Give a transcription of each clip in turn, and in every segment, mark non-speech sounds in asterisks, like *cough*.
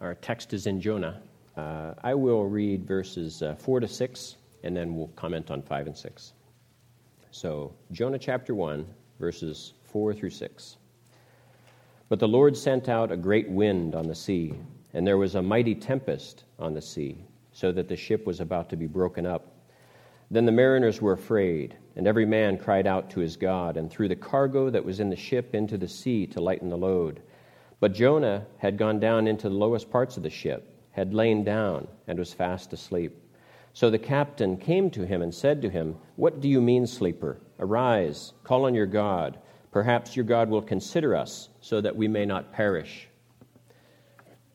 Our text is in Jonah. Uh, I will read verses uh, 4 to 6, and then we'll comment on 5 and 6. So, Jonah chapter 1, verses 4 through 6. But the Lord sent out a great wind on the sea, and there was a mighty tempest on the sea, so that the ship was about to be broken up. Then the mariners were afraid, and every man cried out to his God, and threw the cargo that was in the ship into the sea to lighten the load. But Jonah had gone down into the lowest parts of the ship, had lain down, and was fast asleep. So the captain came to him and said to him, What do you mean, sleeper? Arise, call on your God. Perhaps your God will consider us, so that we may not perish.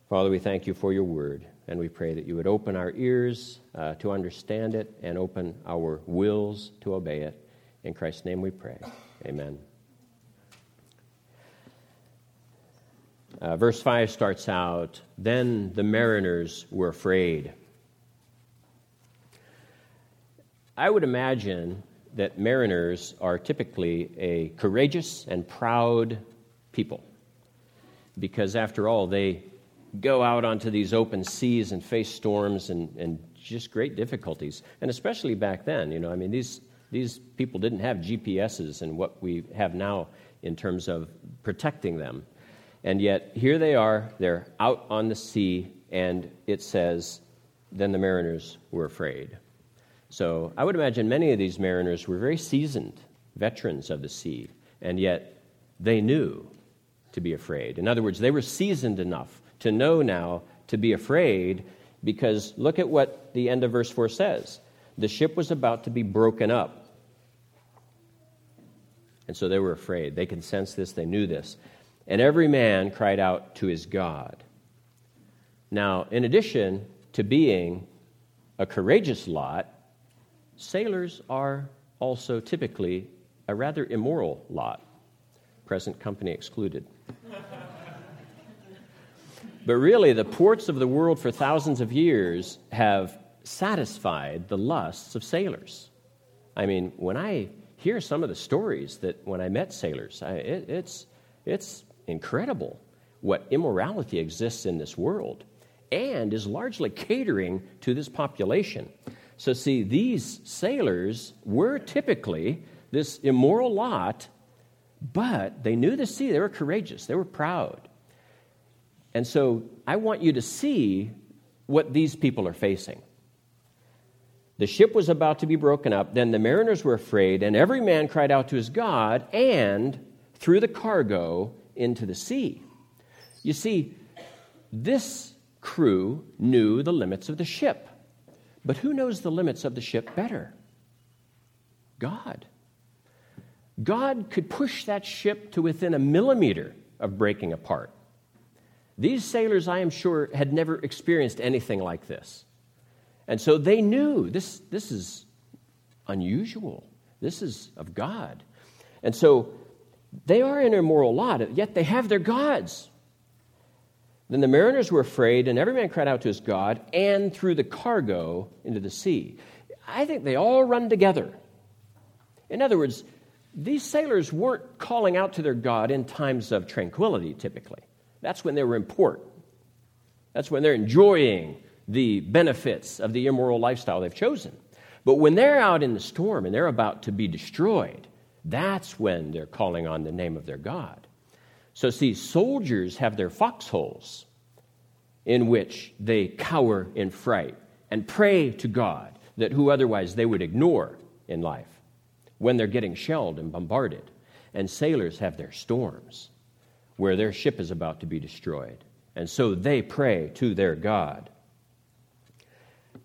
Father, we thank you for your word, and we pray that you would open our ears uh, to understand it and open our wills to obey it. In Christ's name we pray. Amen. Uh, verse 5 starts out Then the mariners were afraid. I would imagine that mariners are typically a courageous and proud people because, after all, they go out onto these open seas and face storms and, and just great difficulties. And especially back then, you know, I mean, these, these people didn't have GPSs and what we have now in terms of protecting them. And yet, here they are, they're out on the sea, and it says, Then the mariners were afraid. So I would imagine many of these mariners were very seasoned veterans of the sea, and yet they knew to be afraid. In other words, they were seasoned enough to know now to be afraid because look at what the end of verse 4 says. The ship was about to be broken up. And so they were afraid. They could sense this, they knew this. And every man cried out to his God. Now, in addition to being a courageous lot, sailors are also typically a rather immoral lot, present company excluded. but really, the ports of the world for thousands of years have satisfied the lusts of sailors. I mean, when I hear some of the stories that when I met sailors, I, it, it's, it's incredible what immorality exists in this world and is largely catering to this population. So, see, these sailors were typically this immoral lot, but they knew the sea. They were courageous, they were proud. And so, I want you to see what these people are facing. The ship was about to be broken up. Then the mariners were afraid, and every man cried out to his God and threw the cargo into the sea. You see, this crew knew the limits of the ship. But who knows the limits of the ship better? God. God could push that ship to within a millimeter of breaking apart. These sailors, I am sure, had never experienced anything like this. And so they knew this, this is unusual. This is of God. And so they are an immoral lot, yet they have their gods. Then the mariners were afraid, and every man cried out to his God and threw the cargo into the sea. I think they all run together. In other words, these sailors weren't calling out to their God in times of tranquility, typically. That's when they were in port. That's when they're enjoying the benefits of the immoral lifestyle they've chosen. But when they're out in the storm and they're about to be destroyed, that's when they're calling on the name of their God. So, see, soldiers have their foxholes in which they cower in fright and pray to God that who otherwise they would ignore in life when they're getting shelled and bombarded. And sailors have their storms where their ship is about to be destroyed. And so they pray to their God.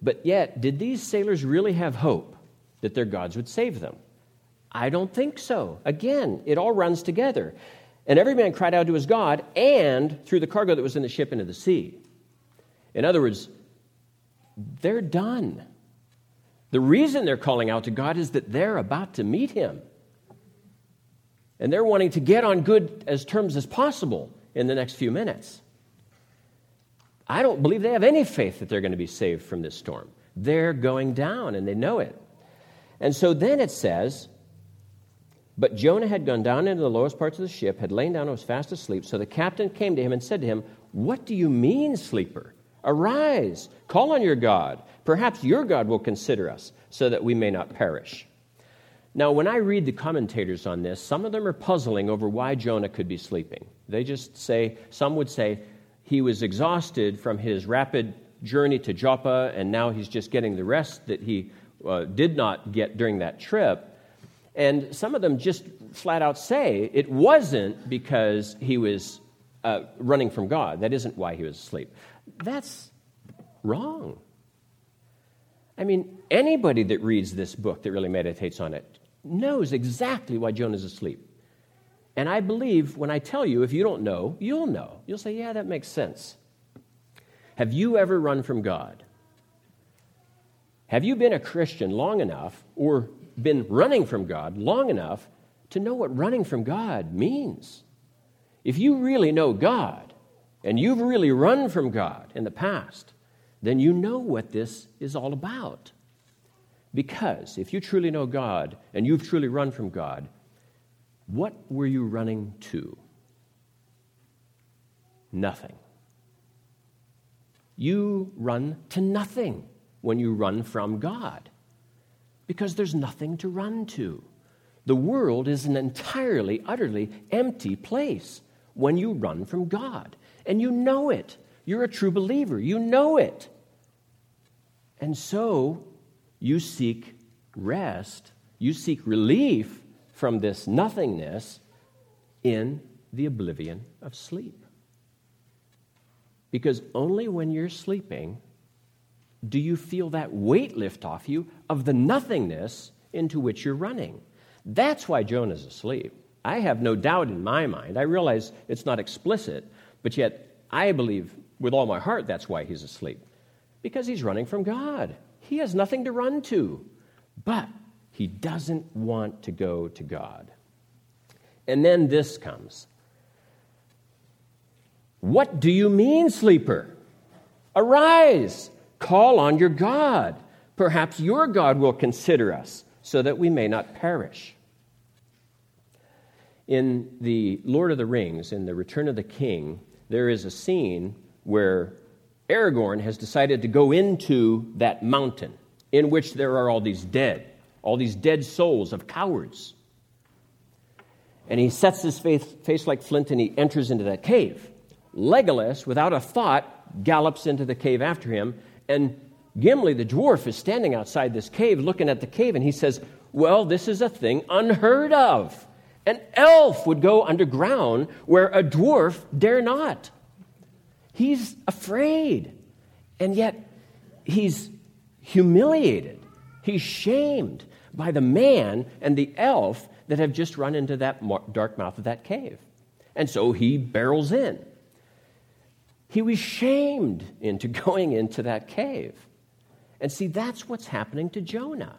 But yet, did these sailors really have hope that their gods would save them? I don't think so. Again, it all runs together. And every man cried out to his God and threw the cargo that was in the ship into the sea. In other words, they're done. The reason they're calling out to God is that they're about to meet him. And they're wanting to get on good as terms as possible in the next few minutes. I don't believe they have any faith that they're going to be saved from this storm. They're going down and they know it. And so then it says, but Jonah had gone down into the lowest parts of the ship, had lain down and was fast asleep. So the captain came to him and said to him, What do you mean, sleeper? Arise, call on your God. Perhaps your God will consider us so that we may not perish. Now, when I read the commentators on this, some of them are puzzling over why Jonah could be sleeping. They just say, some would say, he was exhausted from his rapid journey to Joppa, and now he's just getting the rest that he uh, did not get during that trip. And some of them just flat out say it wasn't because he was uh, running from God. That isn't why he was asleep. That's wrong. I mean, anybody that reads this book that really meditates on it knows exactly why Jonah's asleep. And I believe when I tell you, if you don't know, you'll know. You'll say, yeah, that makes sense. Have you ever run from God? Have you been a Christian long enough or been running from God long enough to know what running from God means? If you really know God and you've really run from God in the past, then you know what this is all about. Because if you truly know God and you've truly run from God, what were you running to? Nothing. You run to nothing when you run from God because there's nothing to run to. The world is an entirely, utterly empty place when you run from God. And you know it. You're a true believer. You know it. And so you seek rest, you seek relief from this nothingness in the oblivion of sleep. Because only when you're sleeping do you feel that weight lift off you of the nothingness into which you're running. That's why Jonah's asleep. I have no doubt in my mind. I realize it's not explicit, but yet I believe with all my heart that's why he's asleep. Because he's running from God. He has nothing to run to, but he doesn't want to go to God. And then this comes What do you mean, sleeper? Arise, call on your God. Perhaps your God will consider us so that we may not perish. In the Lord of the Rings, in the Return of the King, there is a scene where Aragorn has decided to go into that mountain in which there are all these dead, all these dead souls of cowards. And he sets his face, face like flint and he enters into that cave. Legolas, without a thought, gallops into the cave after him. And Gimli, the dwarf, is standing outside this cave looking at the cave and he says, Well, this is a thing unheard of. An elf would go underground where a dwarf dare not. He's afraid. And yet, he's humiliated. He's shamed by the man and the elf that have just run into that dark mouth of that cave. And so he barrels in. He was shamed into *laughs* going into that cave. And see, that's what's happening to Jonah.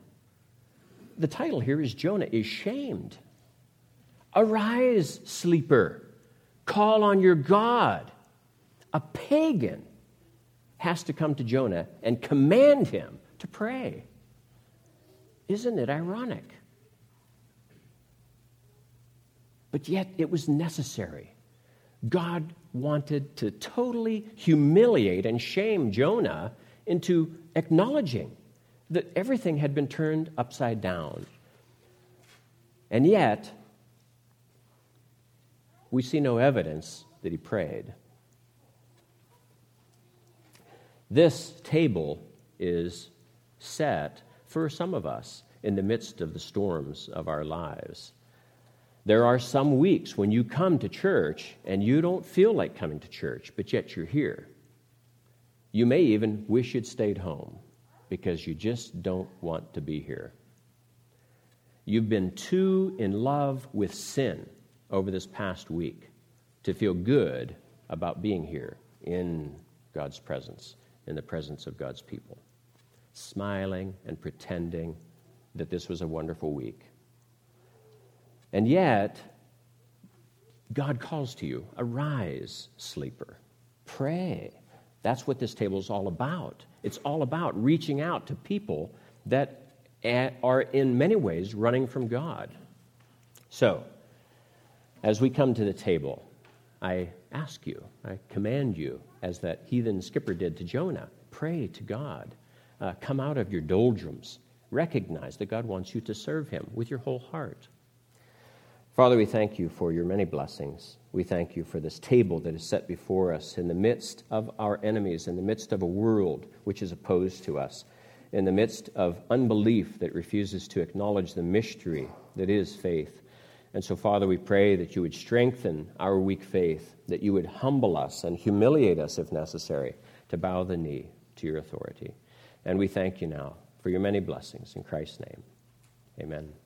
The title here is Jonah is shamed. Arise, sleeper, call on your God a pagan has to come to Jonah and command him to pray. Isn't it ironic? But yet it was necessary. God wanted to totally humiliate and shame Jonah into acknowledging that everything had been turned upside down. And yet, we see no evidence that he prayed. This table is set for some of us in the midst of the storms of our lives. There are some weeks when you come to church and you don't feel like coming to church, but yet you're here. You may even wish you'd stayed home because you just don't want to be here. You've been too in love with sin over this past week to feel good about being here in God's presence in the presence of God's people, smiling and pretending that this was a wonderful week. And yet, God calls to you arise, sleeper, pray. That's what this table is all about. It's all about reaching out to people that are in many ways running from God. So, as we come to the table, I ask you, I command you, as that heathen skipper did to Jonah, pray to God. Uh, come out of your doldrums. Recognize that God wants you to serve Him with your whole heart. Father, we thank you for your many blessings. We thank you for this table that is set before us in the midst of our enemies, in the midst of a world which is opposed to us, in the midst of unbelief that refuses to acknowledge the mystery that is faith. And so, Father, we pray that you would strengthen our weak faith, that you would humble us and humiliate us if necessary to bow the knee to your authority. And we thank you now for your many blessings. In Christ's name, amen.